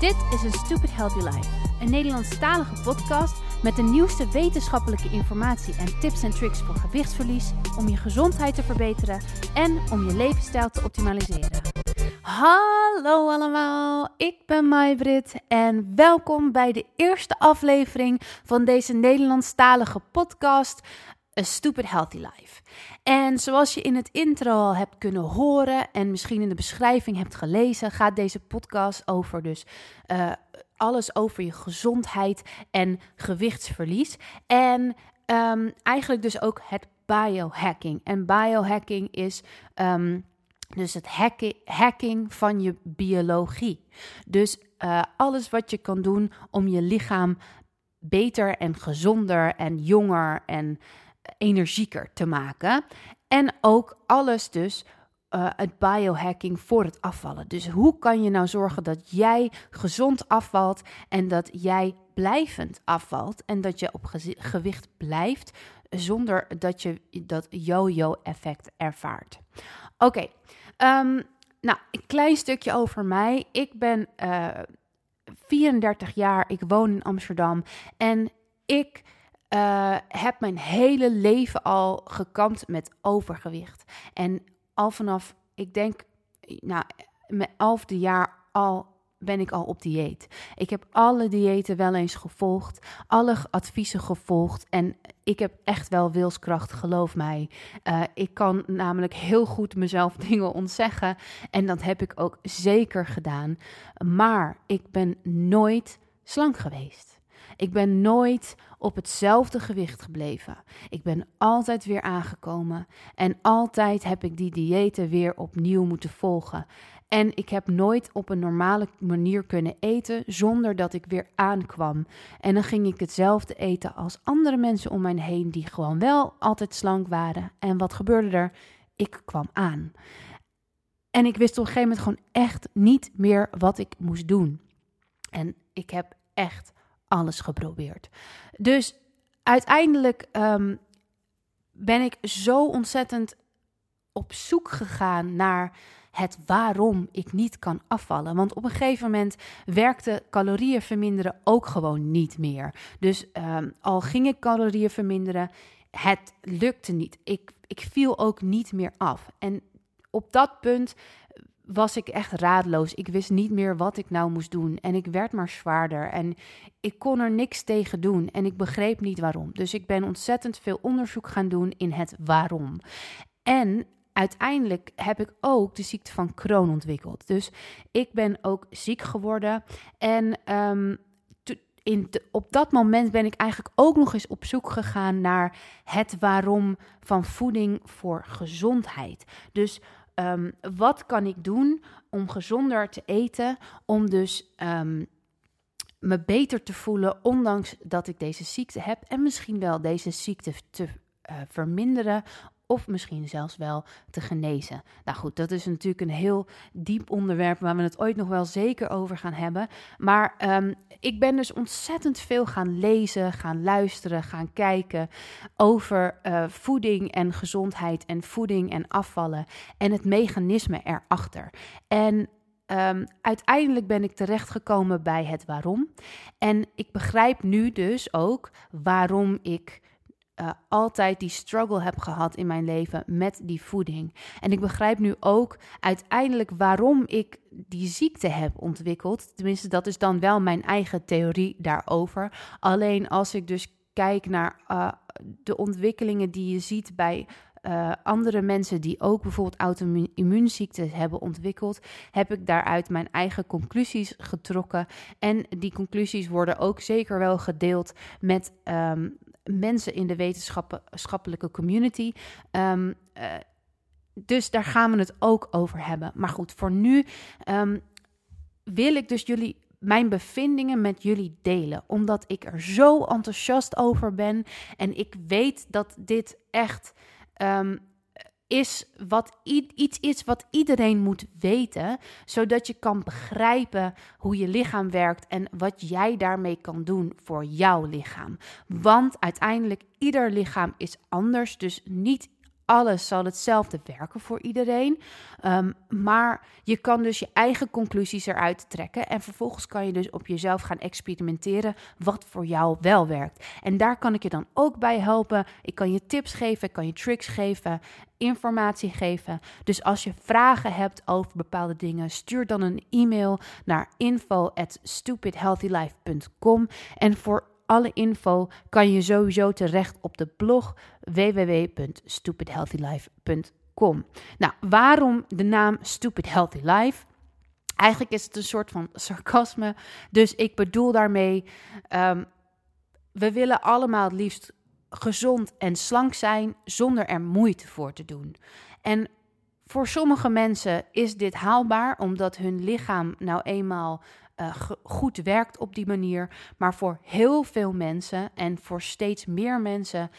Dit is een Stupid Healthy Life, een Nederlandstalige podcast met de nieuwste wetenschappelijke informatie en tips en tricks voor gewichtsverlies, om je gezondheid te verbeteren en om je levensstijl te optimaliseren. Hallo allemaal, ik ben Maybrit en welkom bij de eerste aflevering van deze Nederlandstalige podcast A Stupid Healthy Life. En zoals je in het intro al hebt kunnen horen en misschien in de beschrijving hebt gelezen, gaat deze podcast over dus uh, alles over je gezondheid en gewichtsverlies. En um, eigenlijk dus ook het biohacking. En biohacking is um, dus het hacking, hacking van je biologie. Dus uh, alles wat je kan doen om je lichaam beter en gezonder en jonger en energieker te maken. En ook alles dus uh, het biohacking voor het afvallen. Dus hoe kan je nou zorgen dat jij gezond afvalt en dat jij blijvend afvalt en dat je op gewicht blijft zonder dat je dat yo-yo effect ervaart. Oké, okay, um, nou een klein stukje over mij. Ik ben uh, eh, 34 jaar, ik woon in Amsterdam en ik uh, heb mijn hele leven al gekampt met overgewicht. En al vanaf, ik denk, nou, mijn elfde jaar al ben ik al op dieet. Ik heb alle diëten wel eens gevolgd, alle adviezen gevolgd en ik heb echt wel wilskracht, geloof mij. Uh, ik kan namelijk heel goed mezelf dingen ontzeggen en dat heb ik ook zeker gedaan. Maar ik ben nooit slank geweest. Ik ben nooit op hetzelfde gewicht gebleven. Ik ben altijd weer aangekomen en altijd heb ik die diëten weer opnieuw moeten volgen. En ik heb nooit op een normale manier kunnen eten zonder dat ik weer aankwam. En dan ging ik hetzelfde eten als andere mensen om mij heen die gewoon wel altijd slank waren. En wat gebeurde er? Ik kwam aan. En ik wist op een gegeven moment gewoon echt niet meer wat ik moest doen. En ik heb echt alles geprobeerd. Dus uiteindelijk um, ben ik zo ontzettend op zoek gegaan naar het waarom ik niet kan afvallen. Want op een gegeven moment werkte calorieën verminderen ook gewoon niet meer. Dus um, al ging ik calorieën verminderen, het lukte niet. Ik, ik viel ook niet meer af. En op dat punt was ik echt raadloos. Ik wist niet meer wat ik nou moest doen. En ik werd maar zwaarder. En ik kon er niks tegen doen. En ik begreep niet waarom. Dus ik ben ontzettend veel onderzoek gaan doen in het waarom. En uiteindelijk heb ik ook de ziekte van Crohn ontwikkeld. Dus ik ben ook ziek geworden. En um, in op dat moment ben ik eigenlijk ook nog eens op zoek gegaan naar het waarom van voeding voor gezondheid. Dus um, wat kan ik doen om gezonder te eten, om dus um, me beter te voelen, ondanks dat ik deze ziekte heb en misschien wel deze ziekte te uh, verminderen of misschien zelfs wel te genezen. Nou goed, dat is natuurlijk een heel diep onderwerp waar we het ooit nog wel zeker over gaan hebben. Maar um, ik ben dus ontzettend veel gaan lezen, gaan luisteren, gaan kijken over uh, voeding en gezondheid en voeding en afvallen en het mechanisme erachter. En Um, uiteindelijk ben ik terechtgekomen bij het waarom. En ik begrijp nu dus ook waarom ik uh, altijd die struggle heb gehad in mijn leven met die voeding. En ik begrijp nu ook uiteindelijk waarom ik die ziekte heb ontwikkeld. Tenminste, dat is dan wel mijn eigen theorie daarover. Alleen als ik dus kijk naar uh, de ontwikkelingen die je ziet bij uh, andere mensen die ook bijvoorbeeld auto-immuunziekten hebben ontwikkeld, heb ik daaruit mijn eigen conclusies getrokken. En die conclusies worden ook zeker wel gedeeld met um, mensen in de wetenschappelijke community. Um, uh, dus daar gaan we het ook over hebben. Maar goed, voor nu um, wil ik dus jullie mijn bevindingen met jullie delen. Omdat ik er zo enthousiast over ben. En ik weet dat dit echt um, is wat iets is wat iedereen moet weten, zodat je kan begrijpen hoe je lichaam werkt en wat jij daarmee kan doen voor jouw lichaam. Want uiteindelijk ieder lichaam is anders, dus niet alles zal hetzelfde werken voor iedereen. Ehm, maar je kan dus je eigen conclusies eruit trekken. En vervolgens kan je dus op jezelf gaan experimenteren wat voor jou wel werkt. En daar kan ik je dan ook bij helpen. Ik kan je tips geven, ik kan je tricks geven, informatie geven. Dus als je vragen hebt over bepaalde dingen, stuur dan een e-mail naar info@stupidhealthylife.com. En voor alle info kan je sowieso terecht op de blog www.stupidhealthylife.com. Nou, waarom de naam Stupid Healthy Life? Eigenlijk is het een soort van sarcasme. Dus ik bedoel daarmee, um, we willen allemaal het liefst gezond en slank zijn zonder er moeite voor te doen. En voor sommige mensen is dit haalbaar omdat hun lichaam nou eenmaal uh, goed werkt op die manier. Maar voor heel veel mensen en voor steeds meer mensen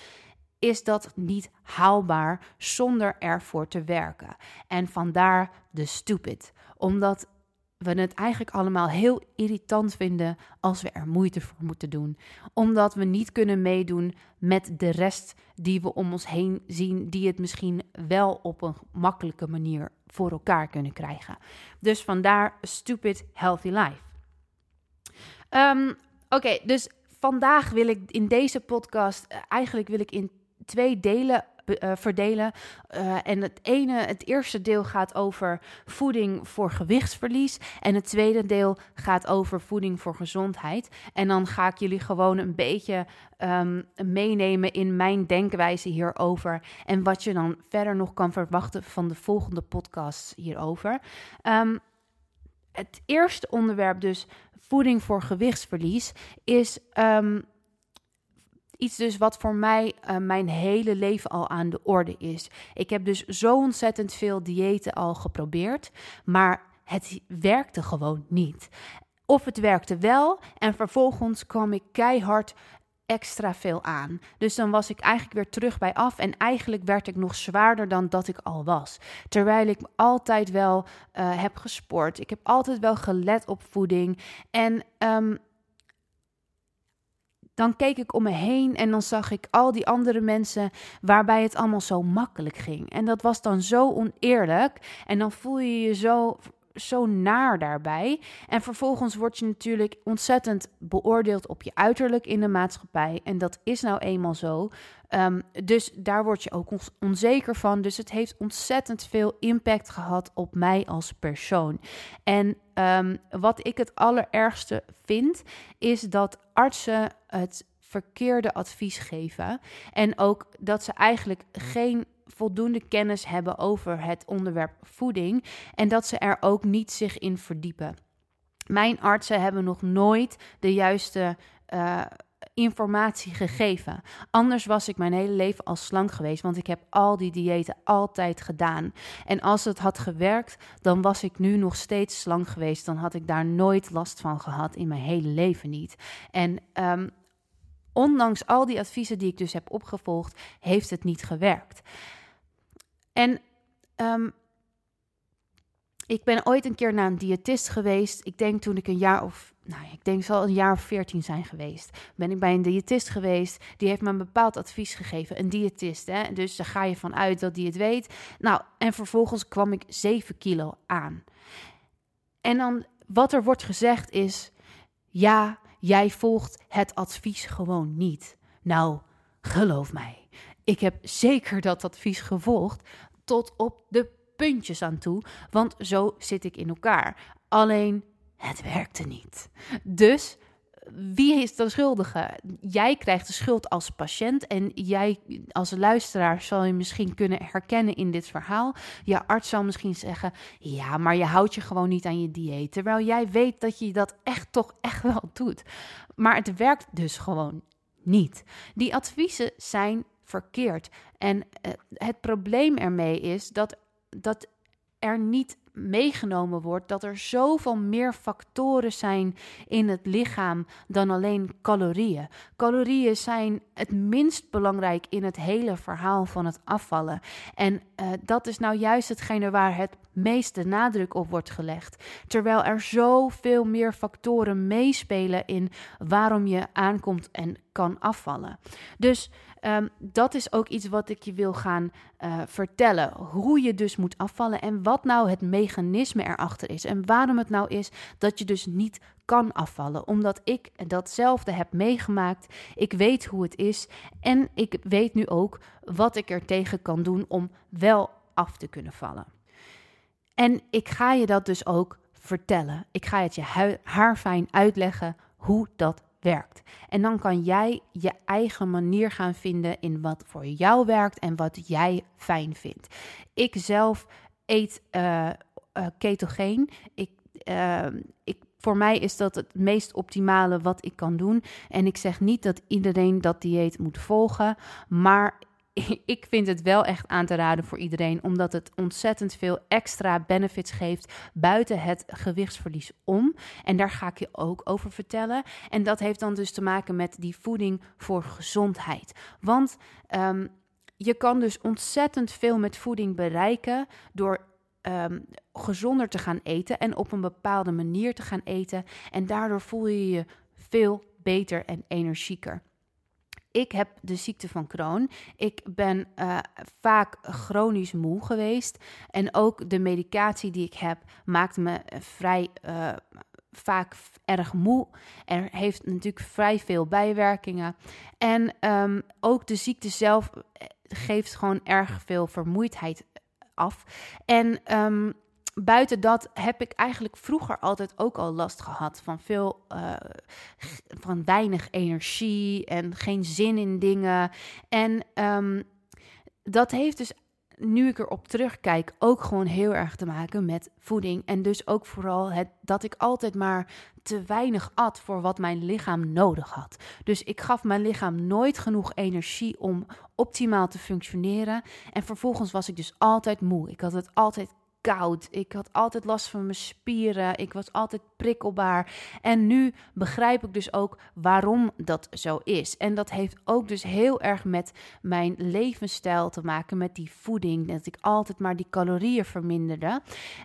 is dat niet haalbaar zonder ervoor te werken. En vandaar de stupid. Omdat we het eigenlijk allemaal heel irritant vinden als we er moeite voor moeten doen. Omdat we niet kunnen meedoen met de rest die we om ons heen zien, die het misschien wel op een makkelijke manier voor elkaar kunnen krijgen. Dus vandaar stupid healthy life. Um, Oké, dus vandaag wil ik in deze podcast, uh, eigenlijk wil ik in twee delen uh, verdelen. Uh, en het ene, het eerste deel gaat over voeding voor gewichtsverlies. En het tweede deel gaat over voeding voor gezondheid. En dan ga ik jullie gewoon een beetje um, meenemen in mijn denkwijze hierover. En wat je dan verder nog kan verwachten van de volgende podcasts hierover. Um, het eerste onderwerp, dus voeding voor gewichtsverlies, is um, iets dus wat voor mij uh, mijn hele leven al aan de orde is. Ik heb dus zo ontzettend veel diëten al geprobeerd, maar het werkte gewoon niet. Of het werkte wel en vervolgens kwam ik keihard extra veel aan. Dus dan was ik eigenlijk weer terug bij af en eigenlijk werd ik nog zwaarder dan dat ik al was. Terwijl ik altijd wel uh, heb gesport. Ik heb altijd wel gelet op voeding en um, dan keek ik om me heen en dan zag ik al die andere mensen waarbij het allemaal zo makkelijk ging. En dat was dan zo oneerlijk. En dan voel je je zo zo naar daarbij. En vervolgens word je natuurlijk ontzettend beoordeeld op je uiterlijk in de maatschappij. En dat is nou eenmaal zo. Um, dus daar word je ook onzeker van. Dus het heeft ontzettend veel impact gehad op mij als persoon. En um, wat ik het allerergste vind, is dat artsen het verkeerde advies geven. En ook dat ze eigenlijk geen voldoende kennis hebben over het onderwerp voeding en dat ze er ook niet zich in verdiepen. Mijn artsen hebben nog nooit de juiste uh, informatie gegeven. Anders was ik mijn hele leven al slank geweest, want ik heb al die diëten altijd gedaan. En als het had gewerkt, dan was ik nu nog steeds slank geweest. Dan had ik daar nooit last van gehad in mijn hele leven niet. En um, ondanks al die adviezen die ik dus heb opgevolgd, heeft het niet gewerkt. En um, ik ben ooit een keer naar een diëtist geweest. Ik denk toen ik een jaar of, nou, ik denk zal een jaar of veertien zijn geweest. Ben ik bij een diëtist geweest. Die heeft me een bepaald advies gegeven. Een diëtist, hè. Dus daar ga je van uit dat die het weet. Nou, en vervolgens kwam ik 7 kilo aan. En dan, wat er wordt gezegd is, ja, jij volgt het advies gewoon niet. Nou, geloof mij. Ik heb zeker dat advies gevolgd, tot op de puntjes aan toe, want zo zit ik in elkaar. Alleen het werkte niet. Dus wie is de schuldige? Jij krijgt de schuld als patiënt en jij als luisteraar zal je misschien kunnen herkennen in dit verhaal. Je arts zal misschien zeggen: "Ja, maar je houdt je gewoon niet aan je dieet." Terwijl jij weet dat je dat echt toch echt wel doet. Maar het werkt dus gewoon niet. Die adviezen zijn verkeerd. En uh, het probleem ermee is dat, dat er niet meegenomen wordt dat er zoveel meer factoren zijn in het lichaam dan alleen calorieën. Calorieën zijn het minst belangrijk in het hele verhaal van het afvallen. En uh, dat is nou juist hetgene waar het meeste nadruk op wordt gelegd. Terwijl er zoveel meer factoren meespelen in waarom je aankomt en kan afvallen. Dus ehm, dat is ook iets wat ik je wil gaan uh, vertellen. Hoe je dus moet afvallen en wat nou het mechanisme erachter is. En waarom het nou is dat je dus niet kan afvallen. Omdat ik datzelfde heb meegemaakt. Ik weet hoe het is. En ik weet nu ook wat ik er tegen kan doen om wel af te kunnen vallen. En ik ga je dat dus ook vertellen. Ik ga het je haarfijn uitleggen hoe dat werkt. En dan kan jij je eigen manier gaan vinden in wat voor jou werkt en wat jij fijn vindt. Ik zelf eet uh, ketogeen. Ik, uh, ik voor mij is dat het meest optimale wat ik kan doen. En ik zeg niet dat iedereen dat dieet moet volgen, maar ik vind het wel echt aan te raden voor iedereen, omdat het ontzettend veel extra benefits geeft buiten het gewichtsverlies om. En daar ga ik je ook over vertellen. En dat heeft dan dus te maken met die voeding voor gezondheid. Want um, je kan dus ontzettend veel met voeding bereiken door um, gezonder te gaan eten en op een bepaalde manier te gaan eten. En daardoor voel je je veel beter en energieker. Ik heb de ziekte van Crohn. Ik ben uh, vaak chronisch moe geweest. En ook de medicatie die ik heb maakt me vrij uh, vaak erg moe. Er heeft natuurlijk vrij veel bijwerkingen. En um, ook de ziekte zelf eh, geeft gewoon erg veel vermoeidheid af. En um, buiten dat heb ik eigenlijk vroeger altijd ook al last gehad van veel, uh, van weinig energie en geen zin in dingen. En um, dat heeft dus nu ik erop terugkijk, ook gewoon heel erg te maken met voeding. En dus ook vooral het, dat ik altijd maar te weinig at voor wat mijn lichaam nodig had. Dus ik gaf mijn lichaam nooit genoeg energie om optimaal te functioneren. En vervolgens was ik dus altijd moe. Ik had het altijd koud. Ik had altijd last van mijn spieren. Ik was altijd prikkelbaar. En nu begrijp ik dus ook waarom dat zo is. En dat heeft ook dus heel erg met mijn levensstijl te maken, met die voeding. Dat ik altijd maar die calorieën verminderde.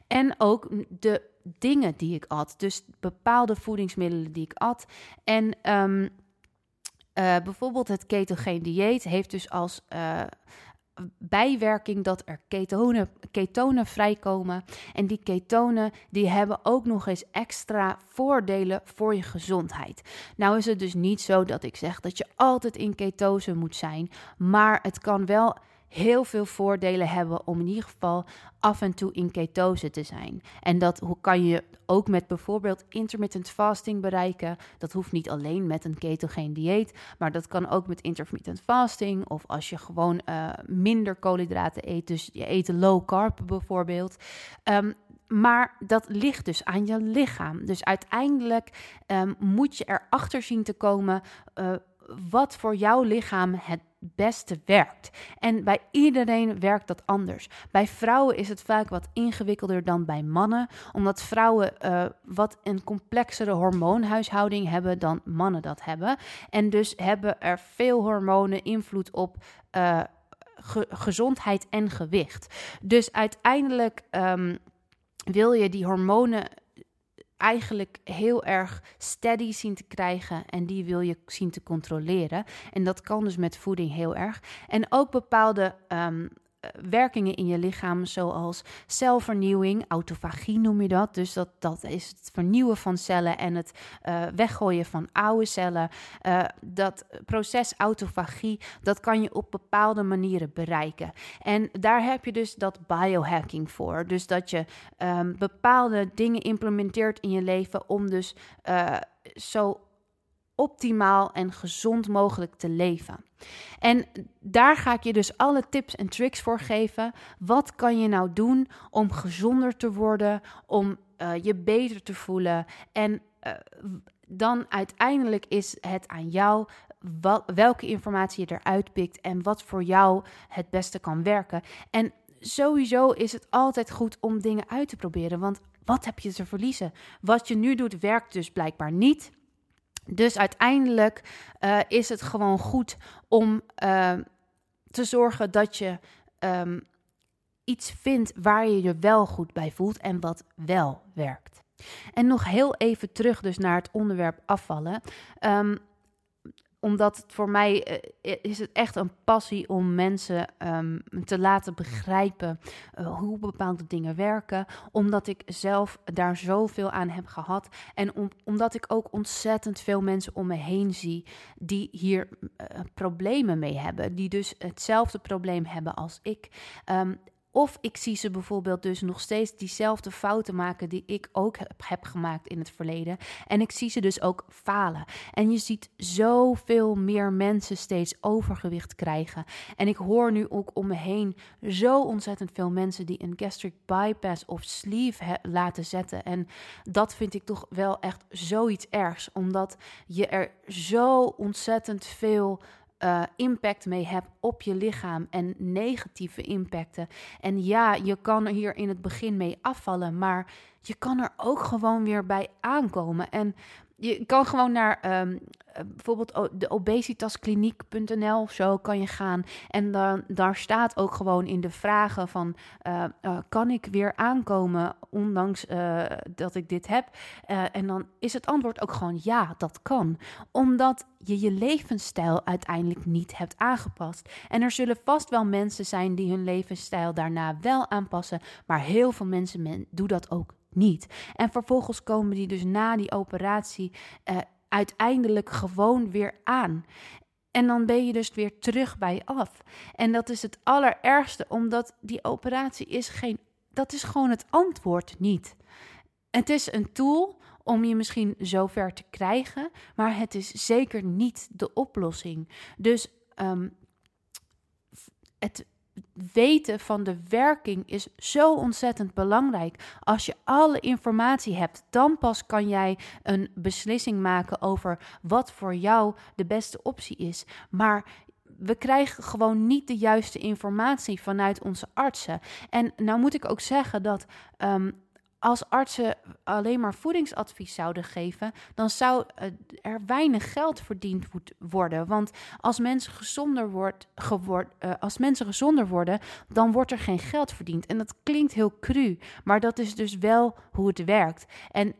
En ook de dingen die ik at. Dus bepaalde voedingsmiddelen die ik at. En um, uh, bijvoorbeeld het ketogeen dieet heeft dus als uh, bijwerking dat er ketonen, ketonen vrijkomen. En die ketonen die hebben ook nog eens extra voordelen voor je gezondheid. Nou is het dus niet zo dat ik zeg dat je altijd in ketose moet zijn, maar het kan wel heel veel voordelen hebben om in ieder geval af en toe in ketose te zijn. En dat kan je ook met bijvoorbeeld intermittent fasting bereiken. Dat hoeft niet alleen met een ketogeen dieet, maar dat kan ook met intermittent fasting of als je gewoon uh, minder koolhydraten eet, dus je eet low carb bijvoorbeeld. Um, maar dat ligt dus aan je lichaam. Dus uiteindelijk um, moet je erachter zien te komen uh, wat voor jouw lichaam het beste werkt. En bij iedereen werkt dat anders. Bij vrouwen is het vaak wat ingewikkelder dan bij mannen, omdat vrouwen uh, wat een complexere hormoonhuishouding hebben dan mannen dat hebben. En dus hebben er veel hormonen invloed op. Ge gezondheid en gewicht. Dus uiteindelijk um, wil je die hormonen eigenlijk heel erg steady zien te krijgen en die wil je zien te controleren. En dat kan dus met voeding heel erg. En ook bepaalde um, eh, werkingen in je lichaam, zoals celvernieuwing, autofagie noem je dat. Dus dat, dat is het vernieuwen van cellen en het uh, weggooien van oude cellen. Uh, dat proces autofagie, dat kan je op bepaalde manieren bereiken. En daar heb je dus dat biohacking voor. Dus dat je um, bepaalde dingen implementeert in je leven om dus uh, zo optimaal en gezond mogelijk te leven. En daar ga ik je dus alle tips en tricks voor geven. Wat kan je nou doen om gezonder te worden, om uh, je beter te voelen? En uh, dan uiteindelijk is het aan jou welke informatie je eruit pikt en wat voor jou het beste kan werken. En sowieso is het altijd goed om dingen uit te proberen, want wat heb je te verliezen? Wat je nu doet werkt dus blijkbaar niet. Dus uiteindelijk uh, is het gewoon goed om uh, te zorgen dat je um, iets vindt waar je je wel goed bij voelt en wat wel werkt. En nog heel even terug dus naar het onderwerp afvallen. Um, omdat het voor mij uh, is het echt een passie om mensen um, te laten begrijpen uh, hoe bepaalde dingen werken. Omdat ik zelf daar zoveel aan heb gehad. En om, omdat ik ook ontzettend veel mensen om me heen zie die hier uh, problemen mee hebben. Die dus hetzelfde probleem hebben als ik. Um, of ik zie ze bijvoorbeeld dus nog steeds diezelfde fouten maken die ik ook heb, gemaakt in het verleden. En ik zie ze dus ook falen. En je ziet zoveel meer mensen steeds overgewicht krijgen. En ik hoor nu ook om me heen zo ontzettend veel mensen die een gastric bypass of sleeve laten zetten. En dat vind ik toch wel echt zoiets ergs, omdat je er zo ontzettend veel uh, impact mee hebt op je lichaam en negatieve impacten. En ja, je kan er hier in het begin mee afvallen, maar je kan er ook gewoon weer bij aankomen. En je kan gewoon naar um, bijvoorbeeld de obesitaskliniek.nl of zo kan je gaan. En dan, daar staat ook gewoon in de vragen van... Uh, uh, kan ik weer aankomen ondanks dat ik dit heb? en dan is het antwoord ook gewoon ja, dat kan. Omdat je je levensstijl uiteindelijk niet hebt aangepast. En er zullen vast wel mensen zijn die hun levensstijl daarna wel aanpassen... maar heel veel mensen men, doen dat ook niet. En vervolgens komen die dus na die operatie uiteindelijk gewoon weer aan. En dan ben je dus weer terug bij af. En dat is het allerergste, omdat die operatie is geen. Dat is gewoon het antwoord niet. Het is een tool om je misschien zover te krijgen, maar het is zeker niet de oplossing. Dus um, het, weten van de werking is zo ontzettend belangrijk. Als je alle informatie hebt, dan pas kan jij een beslissing maken over wat voor jou de beste optie is. Maar we krijgen gewoon niet de juiste informatie vanuit onze artsen. En nou moet ik ook zeggen dat um, als artsen alleen maar voedingsadvies zouden geven, dan zou eh, er weinig geld verdiend worden. Want als mensen gezonder, wordt, geword, uh, als mensen gezonder worden, dan wordt er geen geld verdiend. En dat klinkt heel cru, maar dat is dus wel hoe het werkt. En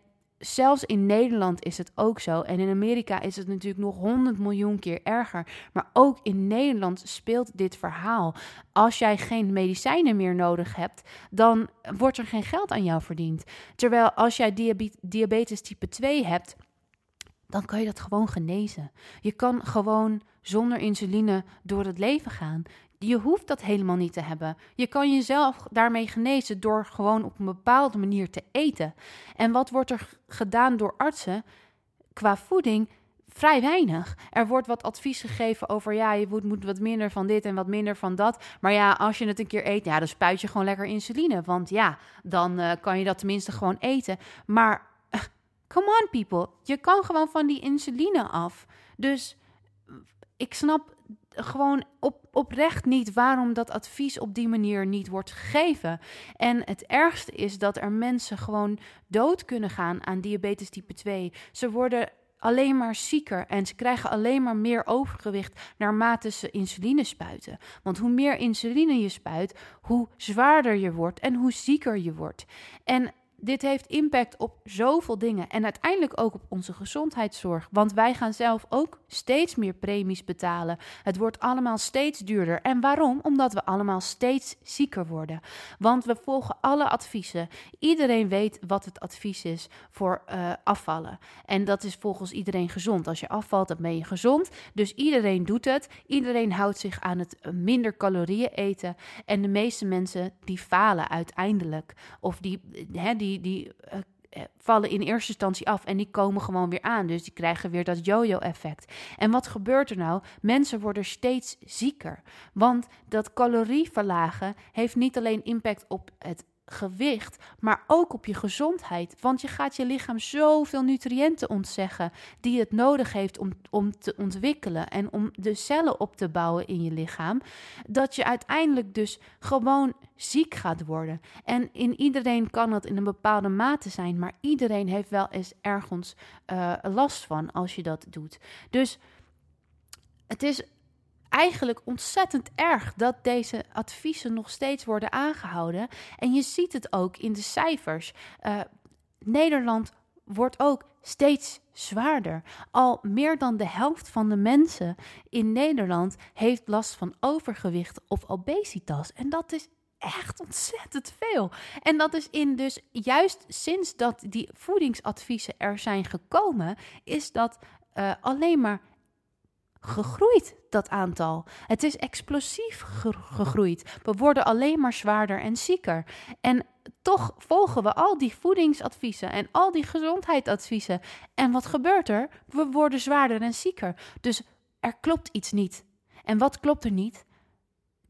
zelfs in Nederland is het ook zo. En in Amerika is het natuurlijk nog 100 miljoen keer erger. Maar ook in Nederland speelt dit verhaal. Als jij geen medicijnen meer nodig hebt, dan wordt er geen geld aan jou verdiend. Terwijl als jij diabetes type 2 hebt, dan kan je dat gewoon genezen. Je kan gewoon zonder insuline door het leven gaan. Je hoeft dat helemaal niet te hebben. Je kan jezelf daarmee genezen door gewoon op een bepaalde manier te eten. En wat wordt er gedaan door artsen qua voeding? Vrij weinig. Er wordt wat advies gegeven over ja, je moet, wat minder van dit en wat minder van dat. Maar ja, als je het een keer eet, ja, dan spuit je gewoon lekker insuline. Want ja, dan uh, kan je dat tenminste gewoon eten. Maar come on people, je kan gewoon van die insuline af. Dus ik snap gewoon op, oprecht niet waarom dat advies op die manier niet wordt gegeven. En het ergste is dat er mensen gewoon dood kunnen gaan aan diabetes type 2. Ze worden alleen maar zieker en ze krijgen alleen maar meer overgewicht naarmate ze insuline spuiten. Want hoe meer insuline je spuit, hoe zwaarder je wordt en hoe zieker je wordt. En dit heeft impact op zoveel dingen en uiteindelijk ook op onze gezondheidszorg. Want wij gaan zelf ook steeds meer premies betalen. Het wordt allemaal steeds duurder. En waarom? Omdat we allemaal steeds zieker worden. Want we volgen alle adviezen. Iedereen weet wat het advies is voor uh, afvallen. En dat is volgens iedereen gezond. Als je afvalt, dan ben je gezond. Dus iedereen doet het. Iedereen houdt zich aan het minder calorieën eten. En de meeste mensen die falen uiteindelijk. Of die, hè, die die, uh, vallen in eerste instantie af en die komen gewoon weer aan. Dus die krijgen weer dat yo-yo-effect. En wat gebeurt er nou? Mensen worden steeds zieker. Want dat calorie verlagen heeft niet alleen impact op het gewicht, maar ook op je gezondheid. Want je gaat je lichaam zoveel nutriënten ontzeggen die het nodig heeft om, om te ontwikkelen en om de cellen op te bouwen in je lichaam, dat je uiteindelijk dus gewoon ziek gaat worden. En in iedereen kan dat in een bepaalde mate zijn, maar iedereen heeft wel eens ergens uh, last van als je dat doet. Dus het is eigenlijk ontzettend erg dat deze adviezen nog steeds worden aangehouden. En je ziet het ook in de cijfers. Uh, Nederland wordt ook steeds zwaarder. Al meer dan de helft van de mensen in Nederland heeft last van overgewicht of obesitas. En dat is echt ontzettend veel. En dat is in dus juist sinds dat die voedingsadviezen er zijn gekomen, is dat uh, alleen maar gegroeid, dat aantal. Het is explosief gegroeid. We worden alleen maar zwaarder en zieker. En toch volgen we al die voedingsadviezen en al die gezondheidsadviezen. En wat gebeurt er? We worden zwaarder en zieker. Dus er klopt iets niet. En wat klopt er niet?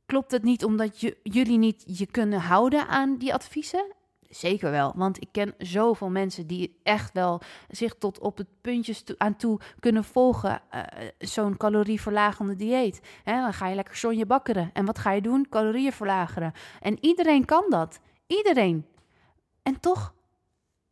Klopt het niet omdat je, jullie niet je kunnen houden aan die adviezen? Zeker wel, want ik ken zoveel mensen die echt wel zich tot op het puntjes aan toe kunnen volgen. Uh, Zo'n calorieverlagende dieet. Hè, dan ga je lekker sonje bakkeren. En wat ga je doen? Calorieën verlageren. En iedereen kan dat. Iedereen. En toch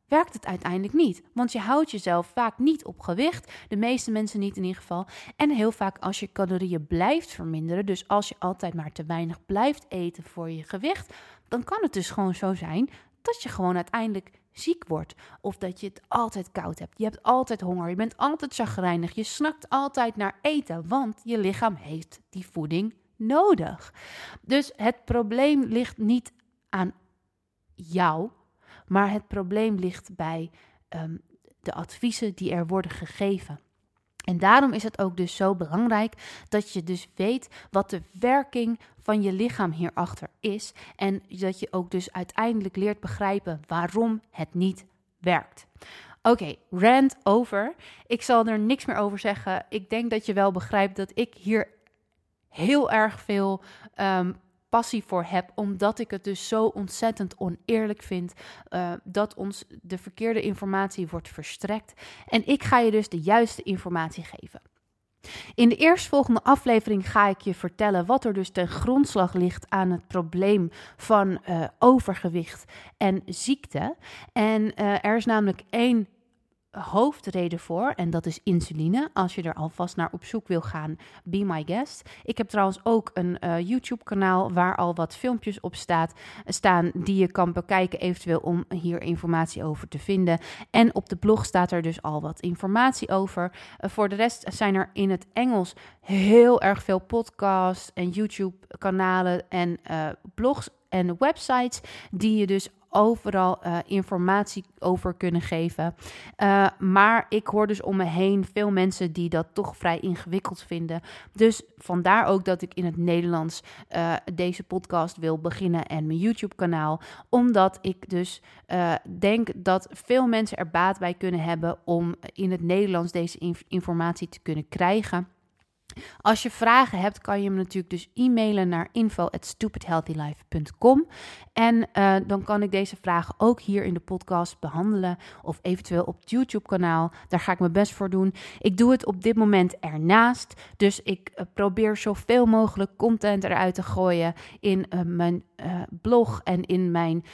werkt het uiteindelijk niet. Want je houdt jezelf vaak niet op gewicht. De meeste mensen niet in ieder geval. En heel vaak als je calorieën blijft verminderen, dus als je altijd maar te weinig blijft eten voor je gewicht, dan kan het dus gewoon zo zijn dat je gewoon uiteindelijk ziek wordt. Of dat je het altijd koud hebt. Je hebt altijd honger. Je bent altijd chagrijnig. Je snakt altijd naar eten. Want je lichaam heeft die voeding nodig. Dus het probleem ligt niet aan jou. Maar het probleem ligt bij um, de adviezen die er worden gegeven. En daarom is het ook dus zo belangrijk dat je dus weet wat de werking van je lichaam hierachter is. En dat je ook dus uiteindelijk leert begrijpen waarom het niet werkt. Oké, rant over. Ik zal er niks meer over zeggen. Ik denk dat je wel begrijpt dat ik hier heel erg veel um, passie voor heb, omdat ik het dus zo ontzettend oneerlijk vind uh, dat ons de verkeerde informatie wordt verstrekt. En ik ga je dus de juiste informatie geven. In de eerstvolgende aflevering ga ik je vertellen wat er dus ten grondslag ligt aan het probleem van uh, overgewicht en ziekte. En uh, er is namelijk één hoofdreden voor en dat is insuline. Als je er alvast naar op zoek wil gaan, be my guest. Ik heb trouwens ook een uh, YouTube-kanaal waar al wat filmpjes op staat, staan die je kan bekijken, eventueel om hier informatie over te vinden. En op de blog staat er dus al wat informatie over. Uh, voor de rest zijn er in het Engels heel erg veel podcasts en YouTube-kanalen en uh, blogs en websites die je dus overal uh, informatie over kunnen geven. Uh, maar ik hoor dus om me heen veel mensen die dat toch vrij ingewikkeld vinden. Dus vandaar ook dat ik in het Nederlands uh, deze podcast wil beginnen en mijn YouTube-kanaal. Omdat ik dus denk dat veel mensen er baat bij kunnen hebben om in het Nederlands deze inf informatie te kunnen krijgen. Als je vragen hebt, kan je me natuurlijk dus e-mailen naar info@stupidhealthylife.com en uh, dan kan ik deze vragen ook hier in de podcast behandelen of eventueel op het YouTube-kanaal. Daar ga ik mijn best voor doen. Ik doe het op dit moment ernaast, dus ik uh, probeer zoveel mogelijk content eruit te gooien in uh, mijn blog en in mijn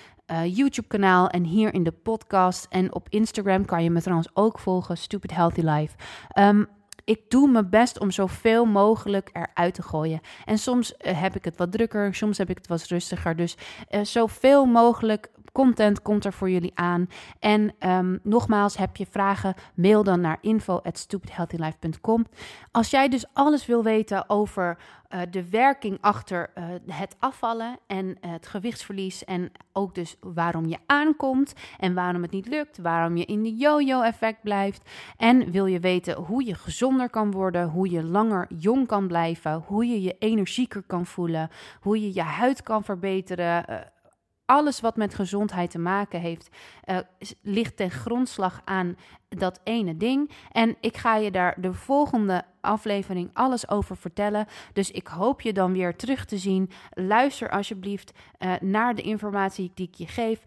YouTube-kanaal en hier in de podcast. En op Instagram kan je me trouwens ook volgen, Stupid Healthy Life. Um, ik doe mijn best om zoveel mogelijk eruit te gooien. En soms uh, heb ik het wat drukker, soms heb ik het wat rustiger. Dus uh, zoveel mogelijk content komt er voor jullie aan. En um, nogmaals, heb je vragen, mail dan naar info@stupidhealthylife.com. Als jij dus alles wil weten over uh, de werking achter uh, het afvallen en het gewichtsverlies en ook dus waarom je aankomt en waarom het niet lukt, waarom je in de yo-yo effect blijft. En wil je weten hoe je gezonder kan worden, hoe je langer jong kan blijven, hoe je je energieker kan voelen, hoe je je huid kan verbeteren, alles wat met gezondheid te maken heeft, uh, ligt ten grondslag aan dat ene ding. En ik ga je daar de volgende aflevering alles over vertellen. Dus ik hoop je dan weer terug te zien. Luister alsjeblieft uh, naar de informatie die ik je geef.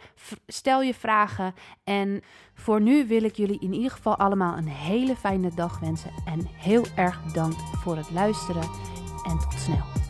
stel je vragen. En voor nu wil ik jullie in ieder geval allemaal een hele fijne dag wensen. En heel erg bedankt voor het luisteren. En tot snel.